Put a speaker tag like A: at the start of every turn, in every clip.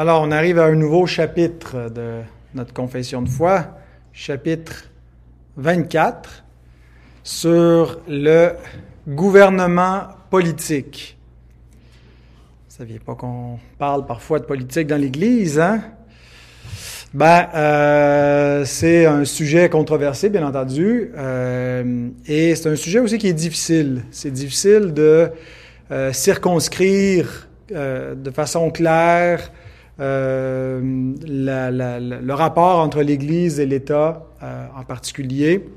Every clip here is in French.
A: Alors, on arrive à un nouveau chapitre de notre confession de foi, chapitre 24, sur le gouvernement politique. Vous saviez pas qu'on parle parfois de politique dans l'Église, hein? Ben, euh, c'est un sujet controversé, bien entendu, euh, et c'est un sujet aussi qui est difficile. C'est difficile de euh, circonscrire de façon claire euh, le rapport entre l'Église et l'État euh, en particulier.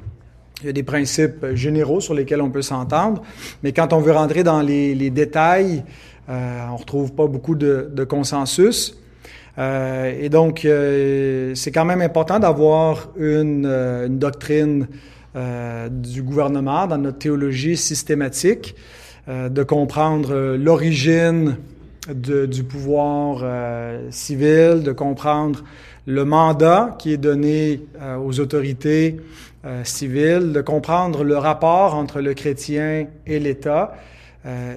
A: Il y a des principes généraux sur lesquels on peut s'entendre, mais quand on veut rentrer dans les, détails, on retrouve pas beaucoup de, consensus. Euh, et donc, euh, c'est quand même important d'avoir euh, une, doctrine du gouvernement dans notre théologie systématique, de comprendre l'origine du pouvoir civil, de comprendre le mandat qui est donné aux autorités civiles, de comprendre le rapport entre le chrétien et l'État.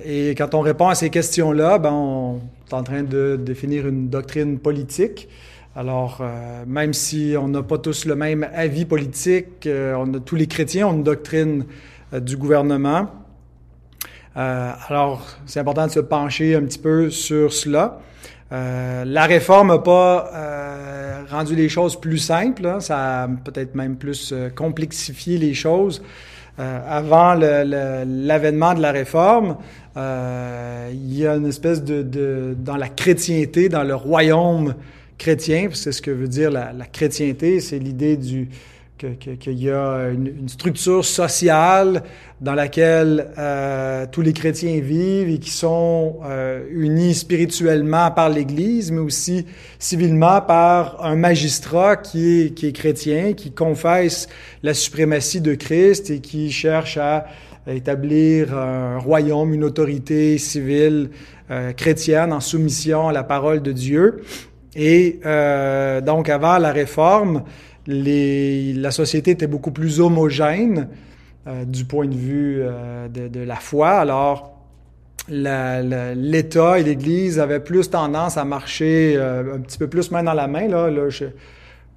A: et quand on répond à ces questions-là, ben on, est en train de définir une doctrine politique. Alors, euh, même si on n'a pas tous le même avis politique, euh, on a, tous les chrétiens ont une doctrine euh, du gouvernement. Euh, alors, c'est important de se pencher un petit peu sur cela. Euh, la réforme n'a pas rendu les choses plus simples, hein. ça a peut-être même plus complexifié les choses. avant l'avènement le, de la réforme, euh, il y a une espèce de, de, dans la chrétienté, dans le royaume chrétien, c'est ce que veut dire la, la chrétienté, c'est l'idée du qu'il y a une, structure sociale dans laquelle euh, tous les chrétiens vivent et qui sont euh, unis spirituellement par l'Église, mais aussi civilement par un magistrat qui est, chrétien, qui confesse la suprématie de Christ et qui cherche à établir un royaume, une autorité civile euh, chrétienne en soumission à la parole de Dieu. Et donc, avant la réforme, les, la société était beaucoup plus homogène euh, du point de vue euh, de, de, la foi. Alors, l'État et l'Église avaient plus tendance à marcher euh, un petit peu plus main dans la main. Là, là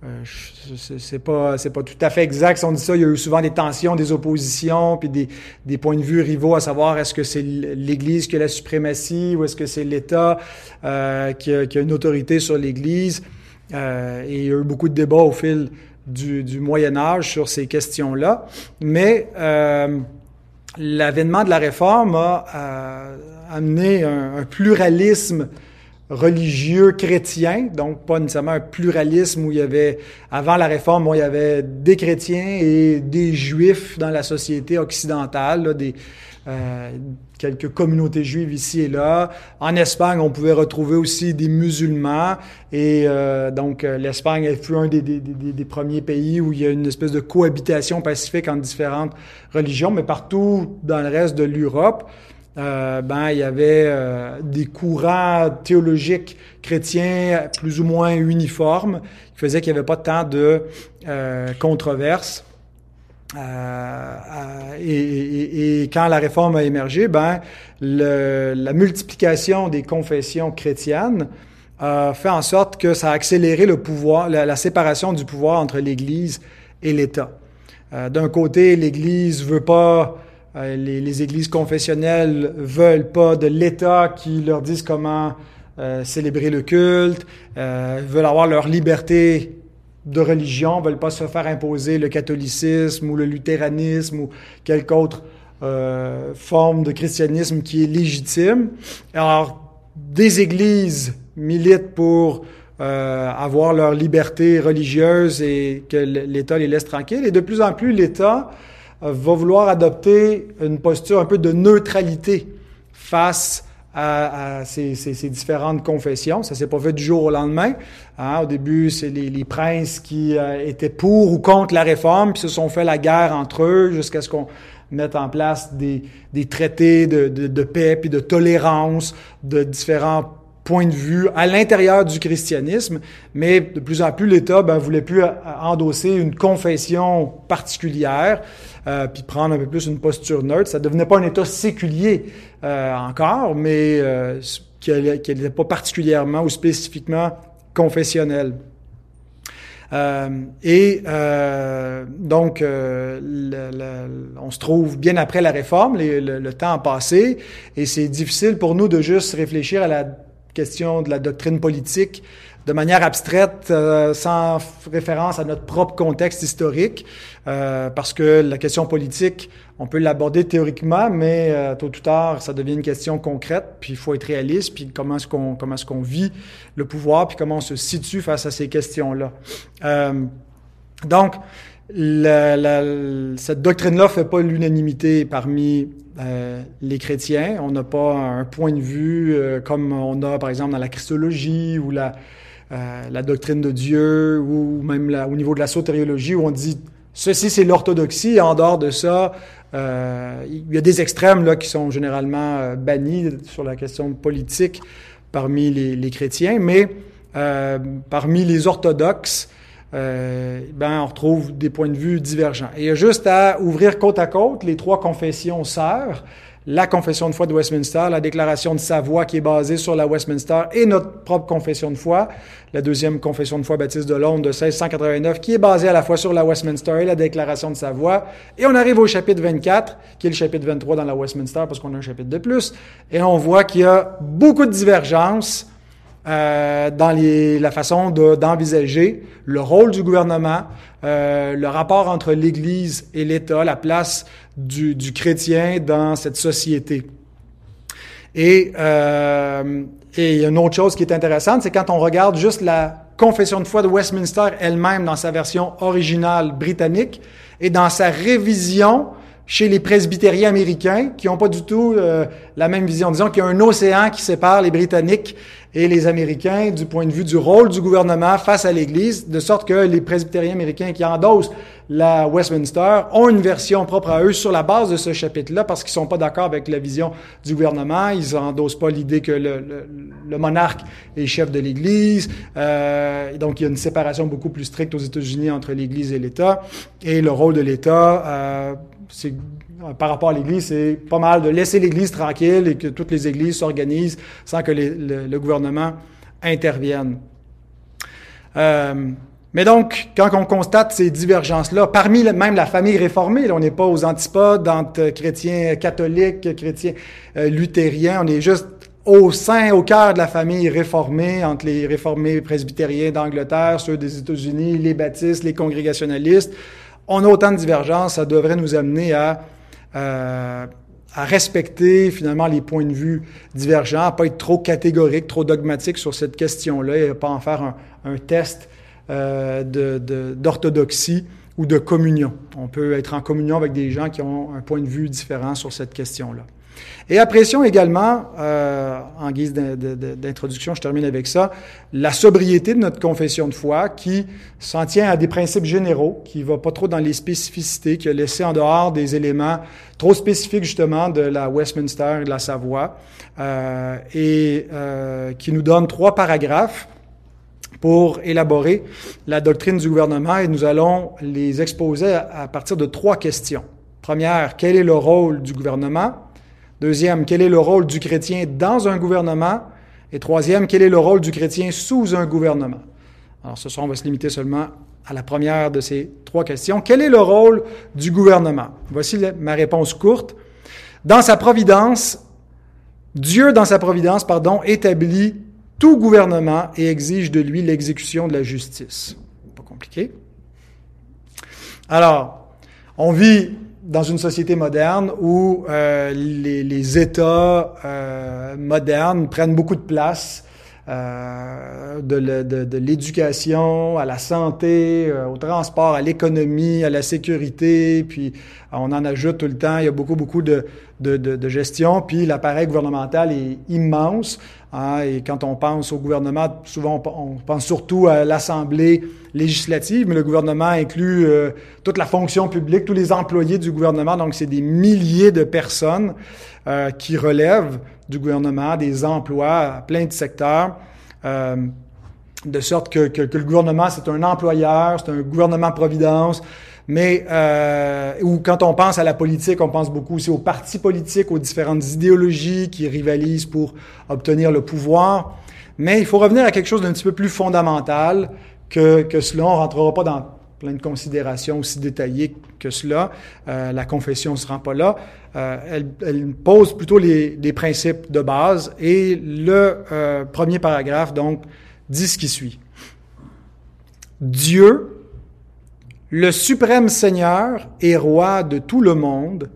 A: euh, c'est pas c'est pas tout à fait exact si on dit ça. Il y a eu souvent des tensions, des oppositions, puis des, des points de vue rivaux à savoir est-ce que c'est l'Église qui a la suprématie ou est-ce que c'est l'État euh, qui, qui, a, une autorité sur l'Église? Euh, il y a eu beaucoup de débats au fil du, Moyen Âge sur ces questions-là. Mais euh, l'avènement de la réforme a, a amené un pluralisme religieux chrétien, donc pas nécessairement un pluralisme où il y avait, avant la réforme, où il y avait des chrétiens et des juifs dans la société occidentale, là, des, euh, quelques communautés juives ici et là. En Espagne, on pouvait retrouver aussi des musulmans et euh, donc euh, l'Espagne fut un des, des, des, premiers pays où il y a une espèce de cohabitation pacifique entre différentes religions, mais partout dans le reste de l'Europe, euh, ben, il y avait euh, des courants théologiques chrétiens plus ou moins uniformes qui faisaient qu'il n'y avait pas tant de euh, controverses. Et, quand la réforme a émergé, ben, la multiplication des confessions chrétiennes a fait en sorte que ça a accéléré la, la séparation du pouvoir entre l'Église et l'État. D'un côté, l'Église veut pas les, les, églises confessionnelles veulent pas de l'État qui leur dise comment euh, célébrer le culte, euh, veulent avoir leur liberté de religion, veulent pas se faire imposer le catholicisme ou le luthéranisme ou quelque autre euh, forme de christianisme qui est légitime. Alors, des églises militent pour euh, avoir leur liberté religieuse et que l'État les laisse tranquilles. Et de plus en plus, l'État euh, va vouloir adopter une posture un peu de neutralité face à, ces, différentes confessions. Ça s'est pas fait du jour au lendemain. Hein. Au début, c'est les, princes qui euh, étaient pour ou contre la réforme, puis se sont fait la guerre entre eux jusqu'à ce qu'on mette en place des, traités de, paix puis de tolérance de différents point de vue à l'intérieur du christianisme, mais de plus en plus l'État ben, voulait plus euh, endosser une confession particulière, euh, puis prendre un peu plus une posture neutre. Ça devenait pas un État séculier euh, encore, mais euh, qui n'était pas particulièrement ou spécifiquement confessionnelle. Euh, et donc, on se trouve bien après la réforme, le, temps a passé, et c'est difficile pour nous de juste réfléchir à la question de la doctrine politique de manière abstraite, euh, sans référence à notre propre contexte historique, euh, parce que la question politique, on peut l'aborder théoriquement, mais euh, tôt ou tard, ça devient une question concrète, puis il faut être réaliste, puis comment est-ce qu'on comment est-ce qu'on vit le pouvoir, puis comment on se situe face à ces questions-là. donc, la, la, cette doctrine-là fait pas l'unanimité parmi euh, les chrétiens. On n'a pas un point de vue euh, comme on a, par exemple, dans la christologie ou la, euh, la doctrine de Dieu ou même au niveau de la sotériologie où on dit ceci c'est l'orthodoxie en dehors de ça, il y a des extrêmes là qui sont généralement bannis sur la question politique parmi les, chrétiens, mais parmi les orthodoxes, euh, ben, on retrouve des points de vue divergents. Il y a juste à ouvrir côte à côte les trois confessions sœurs, la confession de foi de Westminster, la déclaration de Savoie qui est basée sur la Westminster et notre propre confession de foi, la deuxième confession de foi baptiste de Londres de 1689 qui est basée à la fois sur la Westminster et la déclaration de Savoie. Et on arrive au chapitre 24, qui est le chapitre 23 dans la Westminster parce qu'on a un chapitre de plus, et on voit qu'il y a beaucoup de divergences euh, dans les, la façon d'envisager le rôle du gouvernement, euh, le rapport entre l'Église et l'État, la place du, du, chrétien dans cette société. Et, euh, et il y a une autre chose qui est intéressante, c'est quand on regarde juste la confession de foi de Westminster elle-même dans sa version originale britannique et dans sa révision chez les presbytériens américains qui n'ont pas du tout euh, la même vision. Disons qu'il y a un océan qui sépare les Britanniques et les Américains du point de vue du rôle du gouvernement face à l'Église, de sorte que les presbytériens américains qui endossent la Westminster ont une version propre à eux sur la base de ce chapitre-là parce qu'ils sont pas d'accord avec la vision du gouvernement. Ils endossent pas l'idée que le, le, monarque est chef de l'Église. Euh, donc, il y a une séparation beaucoup plus stricte aux États-Unis entre l'Église et l'État. Et le rôle de l'État, euh, par rapport à l'Église, c'est pas mal de laisser l'Église tranquille et que toutes les églises s'organisent sans que le, gouvernement intervienne. Euh, mais donc, quand on constate ces divergences-là, parmi même la famille réformée, on n'est pas aux antipodes entre chrétiens catholiques, chrétiens euh, luthériens, on est juste au sein, au cœur de la famille réformée, entre les réformés presbytériens d'Angleterre, ceux des États-Unis, les baptistes, les congrégationalistes. On a autant de divergences, ça devrait nous amener à euh, respecter finalement les points de vue divergents, à pas être trop catégorique, trop dogmatique sur cette question-là et à pas en faire un, test euh, d'orthodoxie ou de communion. On peut être en communion avec des gens qui ont un point de vue différent sur cette question-là. Et apprécions également, euh, en guise d'introduction, je termine avec ça, la sobriété de notre confession de foi qui s'en tient à des principes généraux, qui va pas trop dans les spécificités, qui a laissé en dehors des éléments trop spécifiques justement de la Westminster et de la Savoie, euh, et euh, qui nous donne trois paragraphes pour élaborer la doctrine du gouvernement et nous allons les exposer à partir de trois questions. Première, quel est le rôle du gouvernement? Deuxième, quel est le rôle du chrétien dans un gouvernement? Et troisième, quel est le rôle du chrétien sous un gouvernement? Alors ce soir, on va se limiter seulement à la première de ces trois questions. Quel est le rôle du gouvernement? Voici ma réponse courte. Dans sa providence, Dieu, dans sa providence, pardon, établit tout gouvernement et exige de lui l'exécution de la justice. Pas compliqué. Alors, on vit dans une société moderne où euh, les, États euh, modernes prennent beaucoup de place, euh, de, l'éducation à la santé, euh, au transport, à l'économie, à la sécurité, puis on en ajoute tout le temps, il y a beaucoup, beaucoup de, gestion, puis l'appareil gouvernemental est immense. Hein, et quand on pense au gouvernement, souvent on, pense surtout à l'Assemblée législative, mais le gouvernement inclut euh, toute la fonction publique, tous les employés du gouvernement. Donc, c'est des milliers de personnes euh, qui relèvent du gouvernement, des emplois à plein de secteurs. Euh, de sorte que, que, que le gouvernement, c'est un employeur, c'est un gouvernement-providence, mais euh, ou quand on pense à la politique, on pense beaucoup aussi aux partis politiques, aux différentes idéologies qui rivalisent pour obtenir le pouvoir. Mais il faut revenir à quelque chose d'un petit peu plus fondamental que, que cela. On rentrera pas dans plein de considérations aussi détaillées que cela. Euh, la confession ne se rend pas là. Euh, elle, pose plutôt les, les, principes de base et le euh, premier paragraphe, donc, dit ce qui suit. Dieu, le suprême Seigneur et roi de tout le monde,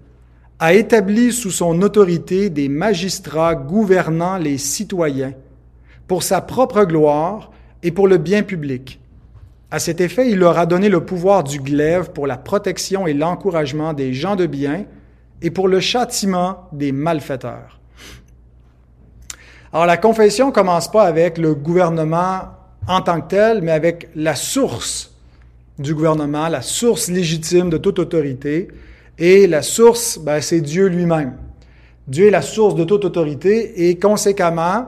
A: a établi sous son autorité des magistrats gouvernant les citoyens pour sa propre gloire et pour le bien public à cet effet, il leur a donné le pouvoir du glaive pour la protection et l'encouragement des gens de bien et pour le châtiment des malfaiteurs. Alors la confession commence pas avec le gouvernement en tant que tel, mais avec la source du gouvernement, la source légitime de toute autorité. Et la source, ben, c'est Dieu lui-même. Dieu est la source de toute autorité et conséquemment,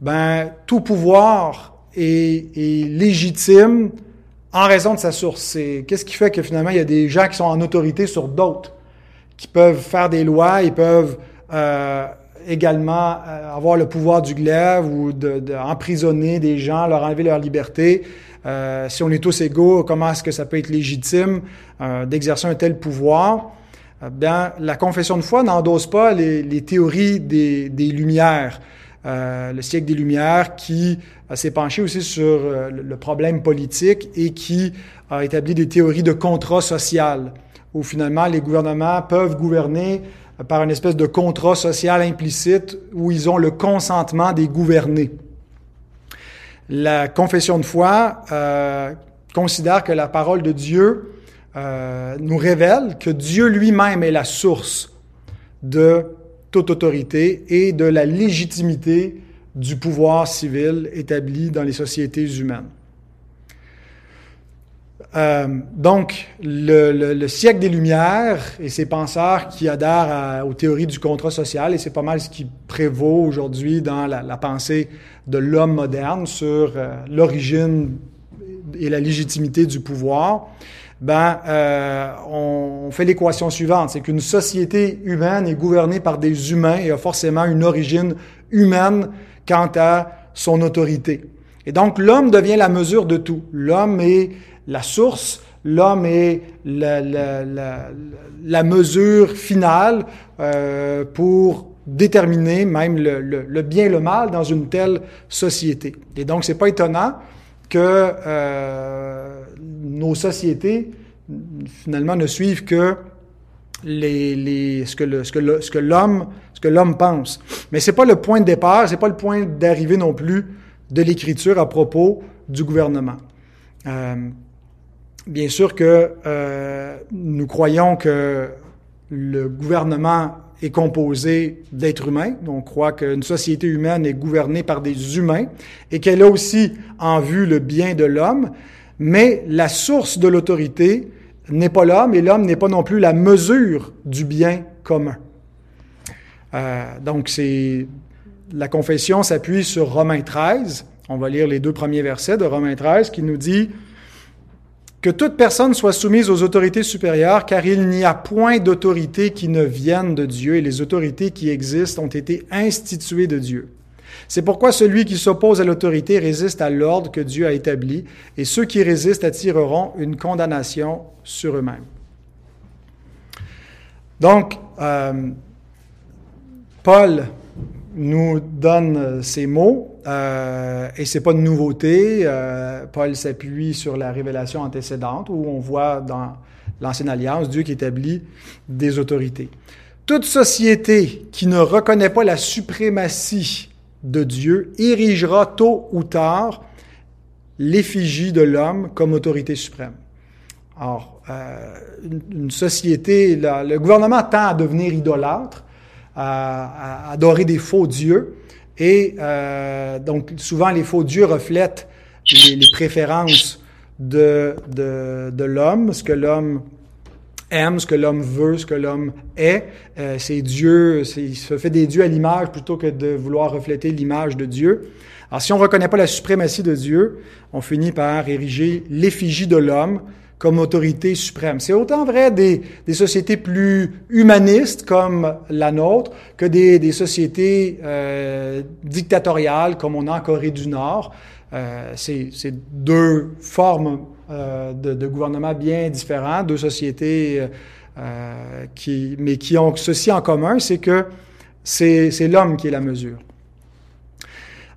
A: ben, tout pouvoir est, est légitime en raison de sa source. C'est qu'est-ce qui fait que finalement il y a des gens qui sont en autorité sur d'autres, qui peuvent faire des lois, ils peuvent euh, également euh, avoir le pouvoir du glaive ou d'emprisonner de, des gens, leur enlever leur liberté. Euh, si on est tous égaux, comment est-ce que ça peut être légitime d'exercer un tel pouvoir? Bien, la confession de foi n'endosse pas les, les théories des, des Lumières. Le siècle des Lumières, qui s'est penché aussi sur euh, le problème politique et qui a établi des théories de contrat social, où finalement les gouvernements peuvent gouverner par une espèce de contrat social implicite où ils ont le consentement des gouvernés. La confession de foi euh, considère que la parole de Dieu euh, nous révèle que Dieu lui-même est la source de toute autorité et de la légitimité du pouvoir civil établi dans les sociétés humaines. Euh, donc, le, le, le, siècle des Lumières et ses penseurs qui adhèrent aux théories du contrat social, et c'est pas mal ce qui prévaut aujourd'hui dans la, la, pensée de l'homme moderne sur euh, l'origine et la légitimité du pouvoir, ben, euh, on, fait l'équation suivante, c'est qu'une société humaine est gouvernée par des humains et a forcément une origine humaine quant à son autorité. Et donc l'homme devient la mesure de tout. L'homme est la source, l'homme est la, mesure finale euh, pour déterminer même le, bien et le mal dans une telle société. Et donc c'est pas étonnant que euh, nos sociétés finalement ne suivent que ce que l'homme que l'homme pense. Mais c'est pas le point de départ, c'est pas le point d'arrivée non plus de l'écriture à propos du gouvernement. Euh, bien sûr que euh, nous croyons que le gouvernement est composé d'êtres humains. On croit qu'une société humaine est gouvernée par des humains et qu'elle a aussi en vue le bien de l'homme. Mais la source de l'autorité n'est pas l'homme et l'homme n'est pas non plus la mesure du bien commun. Euh, donc, c'est la confession s'appuie sur Romains 13. On va lire les deux premiers versets de Romains 13 qui nous dit que toute personne soit soumise aux autorités supérieures, car il n'y a point d'autorité qui ne vienne de Dieu et les autorités qui existent ont été instituées de Dieu. C'est pourquoi celui qui s'oppose à l'autorité résiste à l'ordre que Dieu a établi, et ceux qui résistent attireront une condamnation sur eux-mêmes. Donc, euh, Paul nous donne ces mots, euh, et c'est pas de nouveauté. Euh, Paul s'appuie sur la révélation antécédente, où on voit dans l'Ancienne Alliance Dieu qui établit des autorités. Toute société qui ne reconnaît pas la suprématie de Dieu érigera tôt ou tard l'effigie de l'homme comme autorité suprême. Alors, euh, une, société, le gouvernement tend à devenir idolâtre, à, adorer des faux dieux, et euh, donc souvent les faux dieux reflètent les, les préférences de, de, de l'homme, ce que l'homme aime, ce que l'homme veut, ce que l'homme est. Euh, c'est Dieu, il se fait des dieux à l'image plutôt que de vouloir refléter l'image de Dieu. Alors si on ne reconnaît pas la suprématie de Dieu, on finit par ériger l'effigie de l'homme comme autorité suprême. C'est autant vrai des, des, sociétés plus humanistes comme la nôtre que des, des sociétés euh, dictatoriales comme on a en Corée du Nord. Euh, c'est deux formes euh, de, de, gouvernement bien différents, deux sociétés euh, qui, mais qui ont ceci en commun, c'est que c'est l'homme qui est la mesure.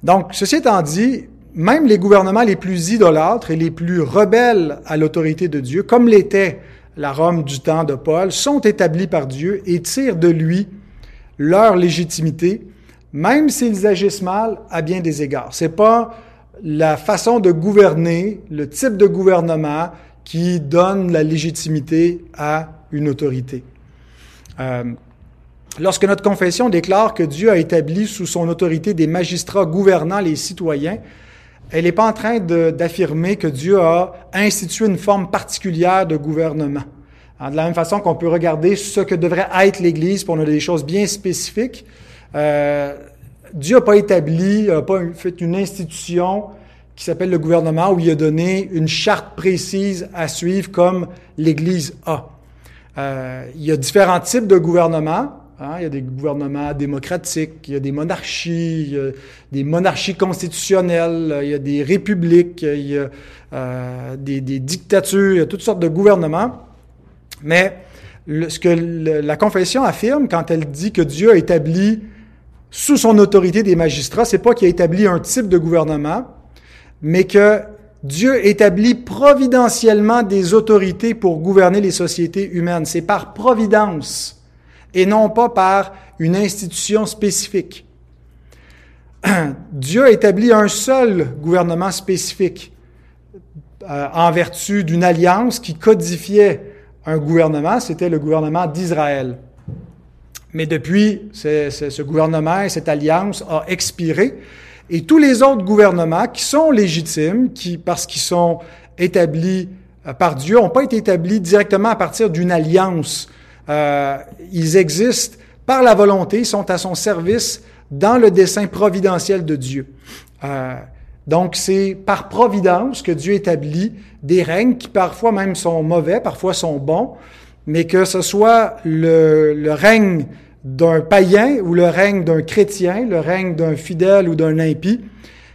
A: Donc, ceci étant dit, même les gouvernements les plus idolâtres et les plus rebelles à l'autorité de Dieu, comme l'était la Rome du temps de Paul, sont établis par Dieu et tirent de lui leur légitimité, même s'ils agissent mal à bien des égards. C'est pas la façon de gouverner, le type de gouvernement qui donne la légitimité à une autorité. Euh, lorsque notre confession déclare que Dieu a établi sous son autorité des magistrats gouvernant les citoyens, elle n'est pas en train d'affirmer que Dieu a institué une forme particulière de gouvernement. de la même façon qu'on peut regarder ce que devrait être l'Église, pour on des choses bien spécifiques. Euh, Dieu n'a pas établi, n'a pas fait une institution qui s'appelle le gouvernement où il a donné une charte précise à suivre comme l'Église a. Euh, il y a différents types de gouvernements. Hein, il y a des gouvernements démocratiques, il y a des monarchies, des monarchies constitutionnelles, il y a des républiques, il y a euh, des, des, dictatures, il y a toutes sortes de gouvernements. Mais ce que la confession affirme quand elle dit que Dieu a établi sous son autorité des magistrats, c'est pas qu'il a établi un type de gouvernement, mais que Dieu établit providentiellement des autorités pour gouverner les sociétés humaines. C'est par providence et non pas par une institution spécifique. Dieu a établi un seul gouvernement spécifique euh, en vertu d'une alliance qui codifiait un gouvernement, c'était le gouvernement d'Israël. Mais depuis, ce gouvernement et cette alliance a expiré, et tous les autres gouvernements qui sont légitimes, qui, parce qu'ils sont établis euh, par Dieu, n'ont pas été établis directement à partir d'une alliance euh, ils existent par la volonté, sont à son service dans le dessein providentiel de Dieu. Euh, donc c'est par providence que Dieu établit des règnes qui parfois même sont mauvais, parfois sont bons, mais que ce soit le, le règne d'un païen ou le règne d'un chrétien, le règne d'un fidèle ou d'un impie,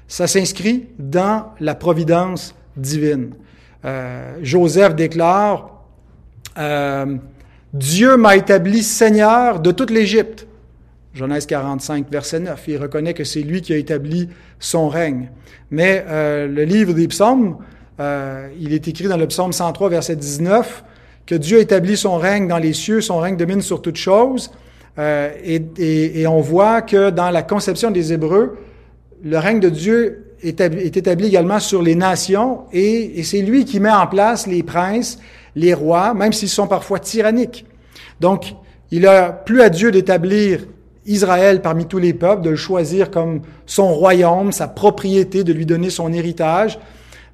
A: ça s'inscrit dans la providence divine. Euh, Joseph déclare, euh, Dieu m'a établi seigneur de toute l'Égypte. Genèse 45, verset 9. Il reconnaît que c'est lui qui a établi son règne. Mais euh, le livre des psaumes, euh, il est écrit dans le psaume 103, verset 19, que Dieu a établi son règne dans les cieux, son règne domine sur toutes choses. Euh, et, et, et, on voit que dans la conception des Hébreux, le règne de Dieu est établi, également sur les nations et, et c'est lui qui met en place les princes les rois, même s'ils sont parfois tyranniques. Donc, il a plus à Dieu d'établir Israël parmi tous les peuples, de le choisir comme son royaume, sa propriété, de lui donner son héritage.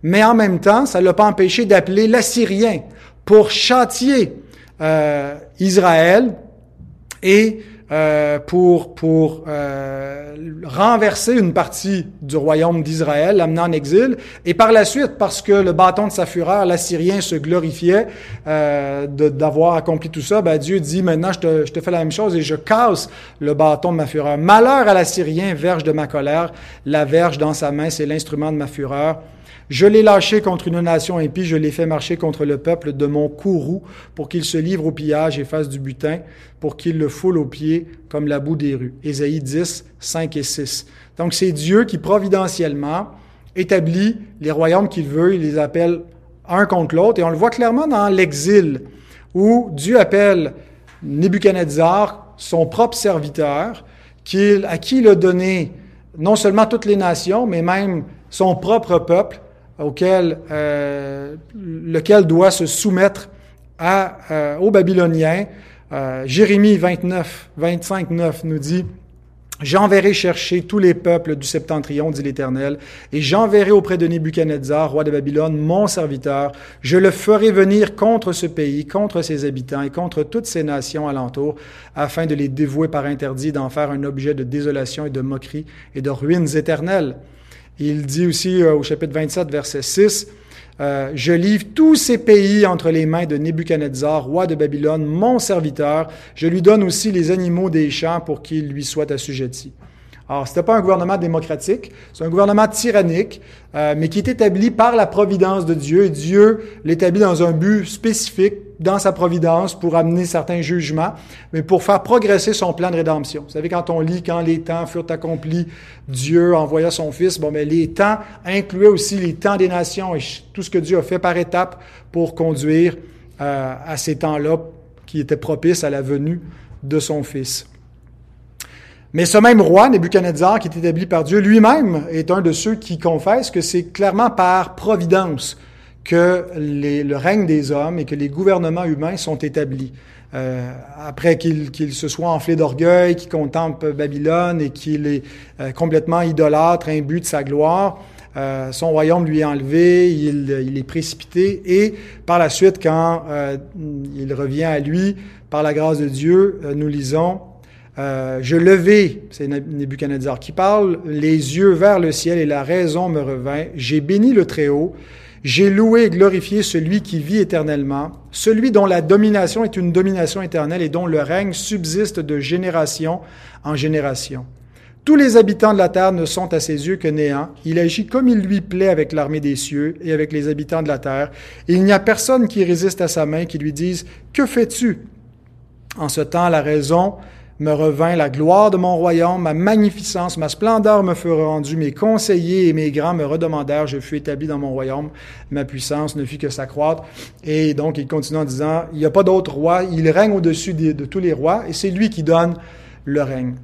A: Mais en même temps, ça ne l'a pas empêché d'appeler l'Assyrien pour châtier euh, Israël et euh, pour, pour euh, renverser une partie du royaume d'Israël, l'amener en exil, et par la suite, parce que le bâton de sa fureur, l'Assyrien se glorifiait euh, d'avoir accompli tout ça, ben Dieu dit, maintenant je te, je te fais la même chose et je casse le bâton de ma fureur. Malheur à l'Assyrien, verge de ma colère, la verge dans sa main, c'est l'instrument de ma fureur. Je l'ai lâché contre une nation impie, je l'ai fait marcher contre le peuple de mon courroux pour qu'il se livre au pillage et fasse du butin, pour qu'il le foule aux pieds comme la boue des rues. Ésaïe 10, 5 et 6. Donc c'est Dieu qui providentiellement établit les royaumes qu'il veut, il les appelle un contre l'autre, et on le voit clairement dans l'exil, où Dieu appelle Nebuchadnezzar son propre serviteur, à qui il a donné non seulement toutes les nations, mais même son propre peuple, auquel, euh, lequel doit se soumettre à, euh, aux Babyloniens. Euh, Jérémie 29, 25, 9 nous dit, J'enverrai chercher tous les peuples du septentrion, dit l'Éternel, et j'enverrai auprès de Nebuchadnezzar, roi de Babylone, mon serviteur. Je le ferai venir contre ce pays, contre ses habitants et contre toutes ces nations alentour, afin de les dévouer par interdit, d'en faire un objet de désolation et de moquerie et de ruines éternelles. Il dit aussi euh, au chapitre 27, verset 6, euh, je livre tous ces pays entre les mains de Nebuchadnezzar, roi de Babylone, mon serviteur. Je lui donne aussi les animaux des champs pour qu'ils lui soient assujettis. Alors, ce n'était pas un gouvernement démocratique, c'est un gouvernement tyrannique, euh, mais qui est établi par la providence de Dieu. Et Dieu l'établit dans un but spécifique, dans sa providence, pour amener certains jugements, mais pour faire progresser son plan de rédemption. Vous savez, quand on lit quand les temps furent accomplis, Dieu envoya son Fils, bon, mais les temps incluaient aussi les temps des nations et tout ce que Dieu a fait par étapes pour conduire euh, à ces temps-là qui étaient propices à la venue de son Fils. Mais ce même roi, Nebuchadnezzar, qui est établi par Dieu lui-même, est un de ceux qui confessent que c'est clairement par providence que le règne des hommes et que les gouvernements humains sont établis. Euh, après qu'il se soit enflé d'orgueil, qu'il contemple Babylone et qu'il est euh, complètement idolâtre, imbu de sa gloire, euh, son royaume lui est enlevé, il, il, est précipité, et par la suite, quand il revient à lui, par la grâce de Dieu, nous lisons euh, je levai, c'est Nebuchadnezzar qui parle, les yeux vers le ciel et la raison me revint. J'ai béni le Très-Haut. J'ai loué et glorifié celui qui vit éternellement, celui dont la domination est une domination éternelle et dont le règne subsiste de génération en génération. Tous les habitants de la terre ne sont à ses yeux que néants. Il agit comme il lui plaît avec l'armée des cieux et avec les habitants de la terre. Et il n'y a personne qui résiste à sa main, qui lui dise, Que fais-tu? En ce temps, la raison me revint la gloire de mon royaume, ma magnificence, ma splendeur me fut rendue, mes conseillers et mes grands me redemandèrent, je fus établi dans mon royaume, ma puissance ne fit que s'accroître. Et donc il continue en disant, il n'y a pas d'autre roi, il règne au-dessus de, de, tous les rois, et c'est lui qui donne le règne.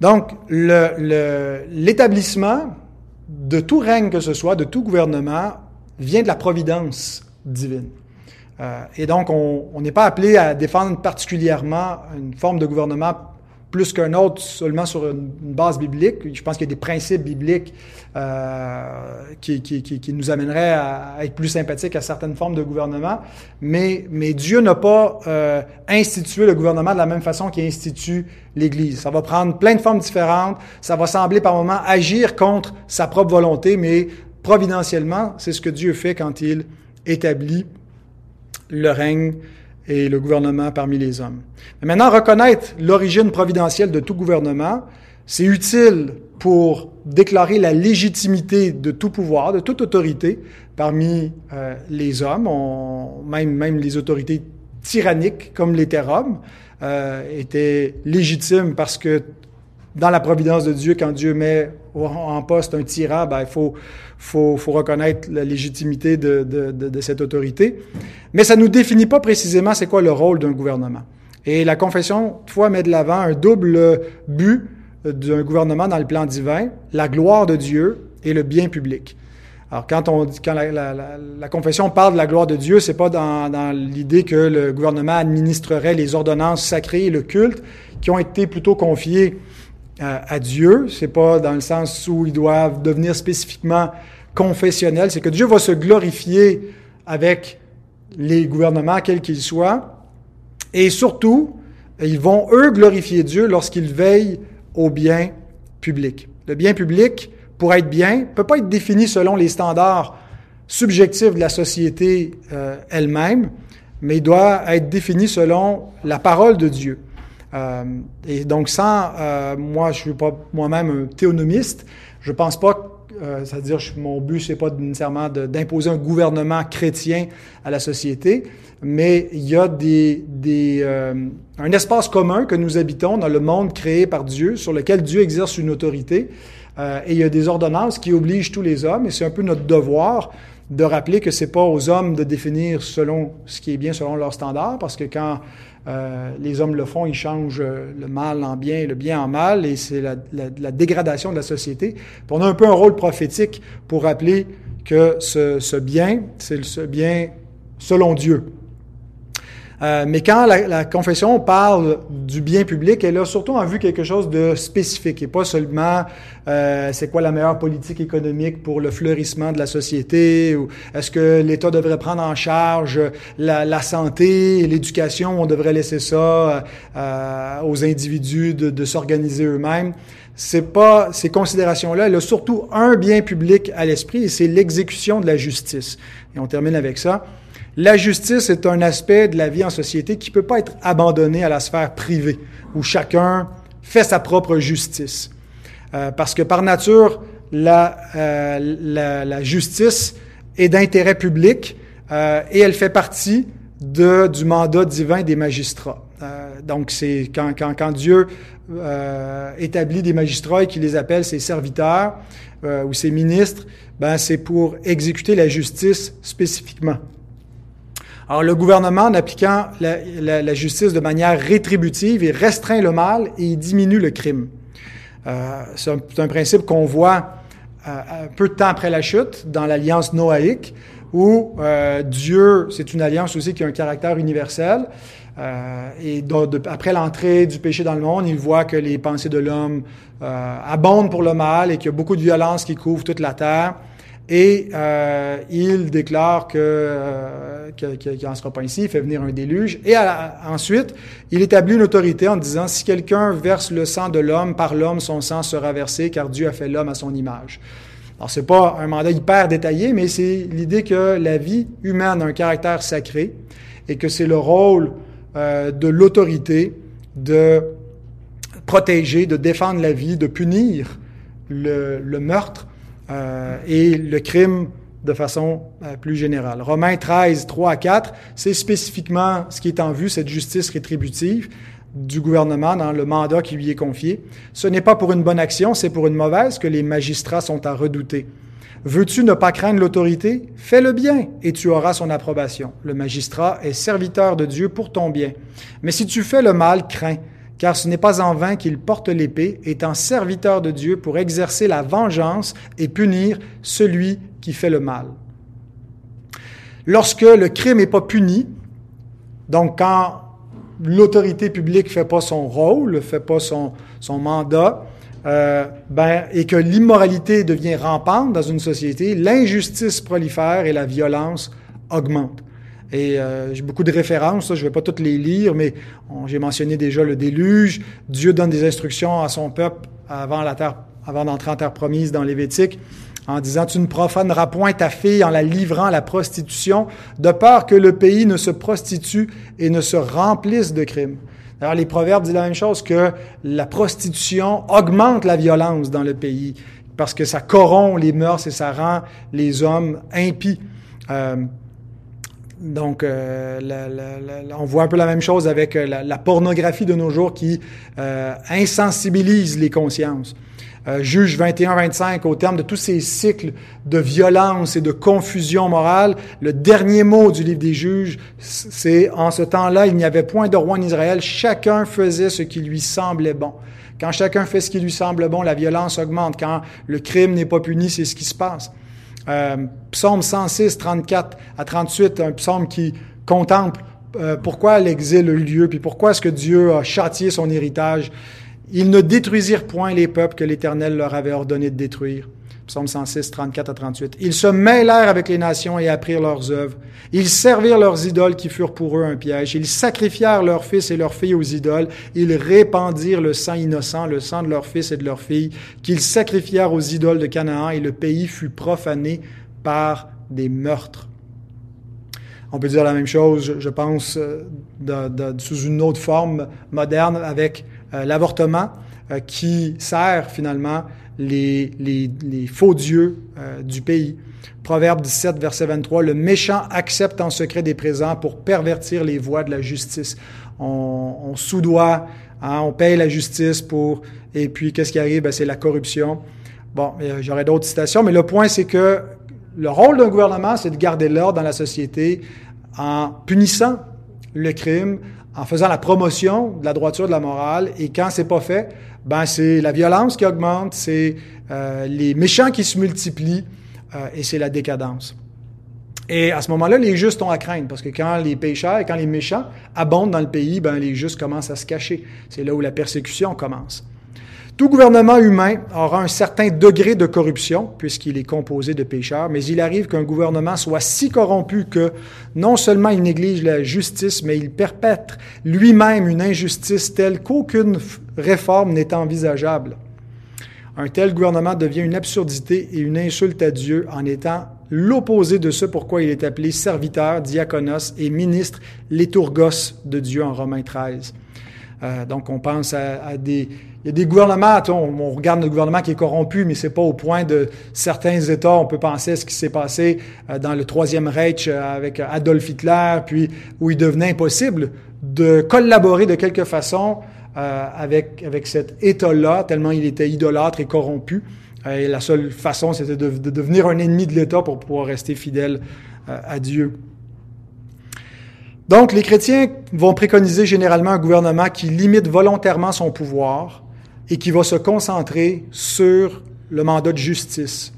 A: Donc l'établissement de tout règne que ce soit, de tout gouvernement, vient de la providence divine. Euh, et donc, on n'est pas appelé à défendre particulièrement une forme de gouvernement plus qu'un autre seulement sur une, base biblique. Je pense qu'il y a des principes bibliques euh, qui, nous amèneraient à, être plus sympathiques à certaines formes de gouvernement. Mais, mais Dieu n'a pas euh, institué le gouvernement de la même façon qu'il institue l'Église. Ça va prendre plein de formes différentes. Ça va sembler par moments agir contre sa propre volonté, mais providentiellement, c'est ce que Dieu fait quand il établit le règne et le gouvernement parmi les hommes. Mais maintenant, reconnaître l'origine providentielle de tout gouvernement, c'est utile pour déclarer la légitimité de tout pouvoir, de toute autorité parmi euh, les hommes, même, même les autorités tyranniques comme l'était Rome, euh, étaient légitimes parce que dans la providence de Dieu, quand Dieu met en poste un tyran, ben, il faut, reconnaître la légitimité de, cette autorité. Mais ça ne nous définit pas précisément c'est quoi le rôle d'un gouvernement. Et la confession, fois, met de l'avant un double but d'un gouvernement dans le plan divin, la gloire de Dieu et le bien public. Alors, quand, la, confession parle de la gloire de Dieu, c'est pas dans, dans l'idée que le gouvernement administrerait les ordonnances sacrées et le culte qui ont été plutôt confiés à, Dieu. C'est pas dans le sens où ils doivent devenir spécifiquement confessionnels. C'est que Dieu va se glorifier avec les gouvernements, quels qu'ils soient. Et surtout, ils vont, eux, glorifier Dieu lorsqu'ils veillent au bien public. Le bien public, pour être bien, peut pas être défini selon les standards subjectifs de la société euh, elle-même, mais il doit être défini selon la parole de Dieu. Euh, et donc, sans, euh, moi, je suis pas moi-même un théonomiste. Je pense pas, euh, c'est-à-dire, mon but, c'est pas nécessairement d'imposer un gouvernement chrétien à la société, mais il y a des, des un espace commun que nous habitons dans le monde créé par Dieu, sur lequel Dieu exerce une autorité. et il y a des ordonnances qui obligent tous les hommes, et c'est un peu notre devoir de rappeler que c'est pas aux hommes de définir selon ce qui est bien selon leurs standards, parce que quand euh, les hommes le font, ils changent le mal en bien et le bien en mal, et c'est la, la, dégradation de la société. on a un peu un rôle prophétique pour rappeler que ce, ce bien, c'est ce bien selon Dieu. Euh, mais quand la, la, confession parle du bien public, elle a surtout en vue quelque chose de spécifique et pas seulement euh, c'est quoi la meilleure politique économique pour le fleurissement de la société ou est-ce que l'État devrait prendre en charge la, la santé, l'éducation, on devrait laisser ça euh, aux individus de, de s'organiser eux-mêmes. C'est pas ces considérations-là. Elle a surtout un bien public à l'esprit et c'est l'exécution de la justice. Et on termine avec ça. La justice est un aspect de la vie en société qui ne peut pas être abandonné à la sphère privée, où chacun fait sa propre justice. Euh, parce que par nature, la, euh, justice est d'intérêt public euh, et elle fait partie de, du mandat divin des magistrats. Donc, c'est quand, quand, quand Dieu établit des magistrats et qu'il les appelle ses serviteurs ou ses ministres, ben, c'est pour exécuter la justice spécifiquement. Alors, le gouvernement, en appliquant la, justice de manière rétributive, il restreint le mal et il diminue le crime. Euh, c'est un, principe qu'on voit euh, peu de temps après la chute dans l'alliance noaïque, où euh, Dieu, c'est une alliance aussi qui a un caractère universel. Euh, et donc, après l'entrée du péché dans le monde, il voit que les pensées de l'homme abondent pour le mal et qu'il y a beaucoup de violence qui couvre toute la terre. Et euh, il déclare que euh, qu'il n'en sera pas ici, il fait venir un déluge. Et ensuite, il établit une autorité en disant si quelqu'un verse le sang de l'homme, par l'homme son sang sera versé, car Dieu a fait l'homme à son image. Alors c'est pas un mandat hyper détaillé, mais c'est l'idée que la vie humaine a un caractère sacré et que c'est le rôle euh, de l'autorité de protéger, de défendre la vie, de punir le meurtre euh, et le crime de façon euh, plus générale. Romains 13, 3 à 4, c'est spécifiquement ce qui est en vue, cette justice rétributive du gouvernement dans le mandat qui lui est confié. Ce n'est pas pour une bonne action, c'est pour une mauvaise que les magistrats sont à redouter. Veux-tu ne pas craindre l'autorité? Fais le bien et tu auras son approbation. Le magistrat est serviteur de Dieu pour ton bien. Mais si tu fais le mal, crains car ce n'est pas en vain qu'il porte l'épée, étant serviteur de Dieu pour exercer la vengeance et punir celui qui fait le mal. Lorsque le crime n'est pas puni, donc quand l'autorité publique ne fait pas son rôle, ne fait pas son, mandat, euh, ben, et que l'immoralité devient rampante dans une société, l'injustice prolifère et la violence augmentent. Et euh, j'ai beaucoup de références, je ne vais pas toutes les lire, mais j'ai mentionné déjà le déluge. Dieu donne des instructions à son peuple avant avant d'entrer en terre promise dans Lévitique, en disant Tu ne profaneras point ta fille en la livrant à la prostitution, de peur que le pays ne se prostitue et ne se remplisse de crimes. Alors, les Proverbes disent la même chose, que la prostitution augmente la violence dans le pays, parce que ça corrompt les mœurs et ça rend les hommes impies. Euh, donc, euh, la, la, la, on voit un peu la même chose avec euh, la, pornographie de nos jours qui euh, insensibilise les consciences. Euh, Juge 21-25, au terme de tous ces cycles de violence et de confusion morale, le dernier mot du livre des juges, c'est en ce temps-là, il n'y avait point de roi en Israël, chacun faisait ce qui lui semblait bon. Quand chacun fait ce qui lui semble bon, la violence augmente. Quand le crime n'est pas puni, c'est ce qui se passe. Euh, psaume 106, 34 à 38, un psaume qui contemple euh, pourquoi l'exil a eu lieu, puis pourquoi est-ce que Dieu a châtié son héritage. Ils ne détruisirent point les peuples que l'Éternel leur avait ordonné de détruire. Psaume 106, 34 à 38. Ils se mêlèrent avec les nations et apprirent leurs œuvres. Ils servirent leurs idoles qui furent pour eux un piège. Ils sacrifièrent leurs fils et leurs filles aux idoles. Ils répandirent le sang innocent, le sang de leurs fils et de leurs filles, qu'ils sacrifièrent aux idoles de Canaan et le pays fut profané par des meurtres. On peut dire la même chose, je pense, euh, sous une autre forme moderne avec euh, l'avortement euh, qui sert finalement les, faux dieux euh, du pays. Proverbe 17, verset 23, le méchant accepte en secret des présents pour pervertir les voies de la justice. On, on soudoie, hein, on paye la justice pour... Et puis, qu'est-ce qui arrive? Ben, c'est la corruption. Bon, j'aurais d'autres citations, mais le point, c'est que le rôle d'un gouvernement, c'est de garder l'ordre dans la société en punissant le crime, en faisant la promotion de la droiture de la morale. Et quand c'est pas fait, ben c'est la violence qui augmente, c'est euh, les méchants qui se multiplient euh, et c'est la décadence. Et à ce moment-là, les justes ont à craindre, parce que quand les pécheurs et quand les méchants abondent dans le pays, ben, les justes commencent à se cacher. C'est là où la persécution commence. Tout gouvernement humain aura un certain degré de corruption, puisqu'il est composé de pécheurs, mais il arrive qu'un gouvernement soit si corrompu que non seulement il néglige la justice, mais il perpètre lui-même une injustice telle qu'aucune réforme n'est envisageable. Un tel gouvernement devient une absurdité et une insulte à Dieu en étant l'opposé de ce pourquoi il est appelé serviteur, diaconos et ministre, liturgos de Dieu en Romains 13. Euh, donc, on pense à, des... Il y a des gouvernements, on, regarde le gouvernement qui est corrompu, mais c'est pas au point de certains États. On peut penser à ce qui s'est passé euh, dans le Troisième Reich euh, avec Adolf Hitler, puis où il devenait impossible de collaborer de quelque façon avec, avec cet État-là, tellement il était idolâtre et corrompu. Et la seule façon, c'était de, de, devenir un ennemi de l'État pour pouvoir rester fidèle à Dieu. Donc, les chrétiens vont préconiser généralement un gouvernement qui limite volontairement son pouvoir et qui va se concentrer sur le mandat de justice.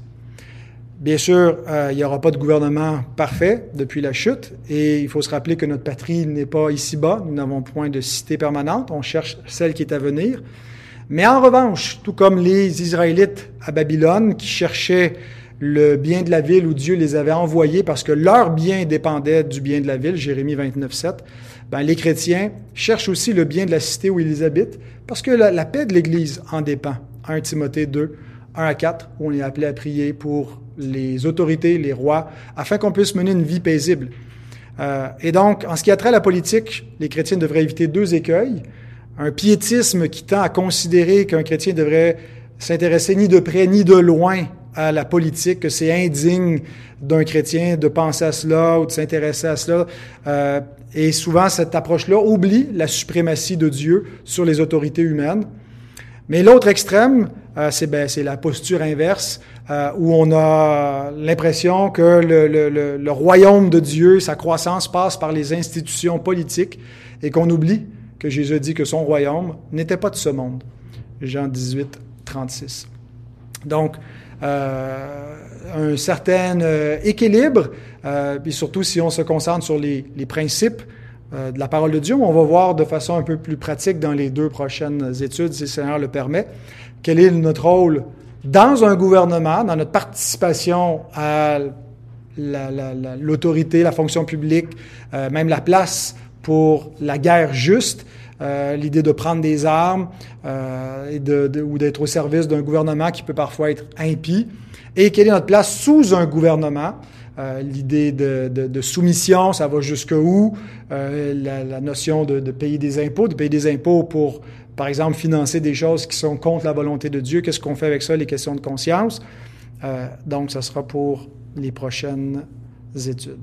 A: Bien sûr, euh, il n'y aura pas de gouvernement parfait depuis la chute et il faut se rappeler que notre patrie n'est pas ici-bas. Nous n'avons point de cité permanente. On cherche celle qui est à venir. Mais en revanche, tout comme les Israélites à Babylone qui cherchaient le bien de la ville où Dieu les avait envoyés parce que leur bien dépendait du bien de la ville, Jérémie 29, 7, ben, les chrétiens cherchent aussi le bien de la cité où ils habitent parce que la, paix de l'Église en dépend. 1 Timothée 2, 1 à 4, où on est appelé à prier pour les autorités, les rois, afin qu'on puisse mener une vie paisible. Euh, et donc, en ce qui a trait à la politique, les chrétiens devraient éviter deux écueils. Un piétisme qui tend à considérer qu'un chrétien devrait s'intéresser ni de près ni de loin à la politique, que c'est indigne d'un chrétien de penser à cela ou de s'intéresser à cela. Euh, et souvent, cette approche-là oublie la suprématie de Dieu sur les autorités humaines. Mais l'autre extrême, euh, c'est ben, la posture inverse, euh, où on a l'impression que le, le, royaume de Dieu, sa croissance passe par les institutions politiques, et qu'on oublie que Jésus dit que son royaume n'était pas de ce monde. Jean 18, 36. Donc, un certain euh, équilibre, euh, puis surtout si on se concentre sur les, principes de la parole de Dieu, on va voir de façon un peu plus pratique dans les deux prochaines études, si le Seigneur le permet, quel est notre rôle dans un gouvernement, dans notre participation à l'autorité, la, la, fonction publique, même la place pour la guerre juste, euh, l'idée de prendre des armes euh, ou d'être au service d'un gouvernement qui peut parfois être impie, et quelle est notre place sous un gouvernement? Euh, l'idée de, soumission, ça va jusqu'où? La, la, notion de, de, payer des impôts, de payer des impôts pour, par exemple, financer des choses qui sont contre la volonté de Dieu. Qu'est-ce qu'on fait avec ça? Les questions de conscience. donc, ça sera pour les prochaines études.